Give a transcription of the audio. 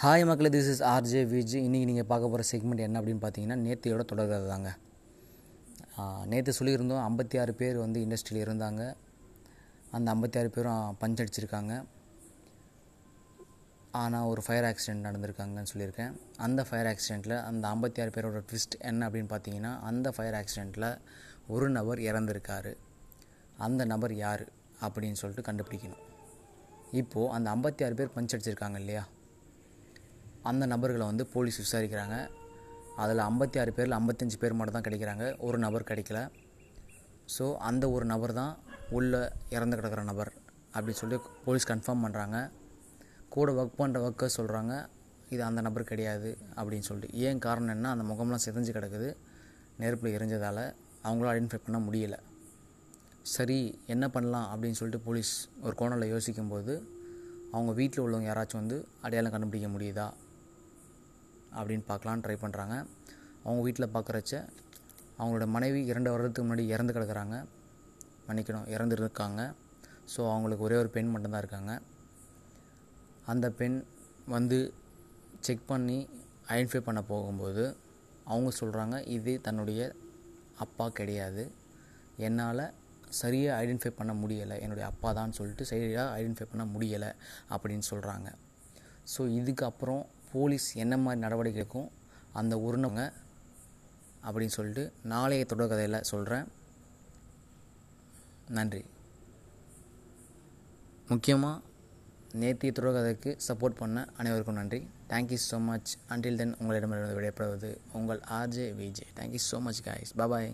Hi மக்களே this is RJ Viji இன்றைக்கி நீங்கள் பார்க்க போகிற செக்மெண்ட் என்ன அப்படின்னு பார்த்தீங்கன்னா நேத்தியோட தொடர்கிறது தாங்க. நேற்று சொல்லியிருந்தோம் ஐம்பத்தி ஆறு பேர் வந்து இண்டஸ்ட்ரியில் இருந்தாங்க. அந்த ஐம்பத்தி ஆறு பேரும் பஞ்ச் அடிச்சிருக்காங்க ஆனால் ஒரு ஃபயர் ஆக்சிடெண்ட் நடந்திருக்காங்கன்னு சொல்லியிருக்கேன். அந்த ஃபயர் ஆக்சிடெண்ட்டில் அந்த ஐம்பத்தி ஆறு பேரோட ட்விஸ்ட் என்ன அப்படின்னு பார்த்தீங்கன்னா அந்த ஃபயர் ஆக்சிடெண்ட்டில் ஒரு நபர் இறந்துருக்காரு. அந்த நபர் யார் அப்படின்னு சொல்லிட்டு கண்டுபிடிக்கணும். இப்போது அந்த ஐம்பத்தி ஆறு பேர் பஞ்ச் அடிச்சிருக்காங்க இல்லையா? அந்த நபர்களை வந்து போலீஸ் விசாரிக்கிறாங்க. அதில் ஐம்பத்தி ஆறு பேரில் ஐம்பத்தஞ்சு பேர் மட்டும் தான் கிடைக்கிறாங்க. ஒரு நபர் கிடைக்கல. ஸோ அந்த ஒரு நபர் தான் உள்ளே இறந்து கிடக்கிற நபர் அப்படின்னு சொல்லி போலீஸ் கன்ஃபார்ம் பண்ணுறாங்க கூட ஒர்க் பண்ணுற ஒர்க்கர்ஸ் சொல்கிறாங்க இது அந்த நபர் கிடையாது அப்படின்னு சொல்லிட்டு. ஏன் காரணம் என்ன? அந்த முகம்லாம் சிதைஞ்சு கிடக்குது. நெருப்பில் எரிஞ்சதால் அவங்களும் ஐடென்டிஃபை பண்ண முடியலை. சரி என்ன பண்ணலாம் அப்படின்னு சொல்லிட்டு போலீஸ் ஒரு கோணலில் யோசிக்கும்போது அவங்க வீட்டில் உள்ளவங்க யாராச்சும் வந்து அடையாளம் கண்டுபிடிக்க முடியுதா? அப்படின்னு பார்க்கலான்னு ட்ரை பண்ணுறாங்க அவங்க வீட்டில் பார்க்குறச்ச அவங்களோட மனைவி இரண்டு வருடத்துக்கு முன்னாடி இறந்து கிடக்குறாங்க. மன்னிக்கணும் இறந்துருக்காங்க. ஸோ அவங்களுக்கு ஒரே ஒரு பெண் மட்டும்தான் இருக்காங்க. அந்த பெண் வந்து செக் பண்ணி ஐடென்டிஃபை பண்ண போகும்போது அவங்க சொல்கிறாங்க இது தன்னுடைய அப்பா கிடையாது. என்னால் சரியாக ஐடென்டிஃபை பண்ண முடியலை. என்னுடைய அப்பா தான் சொல்லிட்டு சரியாக ஐடென்டிஃபை பண்ண முடியலை. அப்படின்னு சொல்கிறாங்க ஸோ இதுக்கப்புறம் போலீஸ் என்ன மாதிரி நடவடிக்கை இருக்கும் அந்த உருணவங்க அப்படின்னு சொல்லிட்டு நாளைய தொடர்கதையில் சொல்கிறேன் நன்றி. முக்கியமாக நேத்திய தொடர்கதைக்கு சப்போர்ட் பண்ண அனைவருக்கும் நன்றி. Thank you so much until then உங்களிடமிருந்து விடைபெறுவது உங்கள் RJ VJ thank you so much guys bye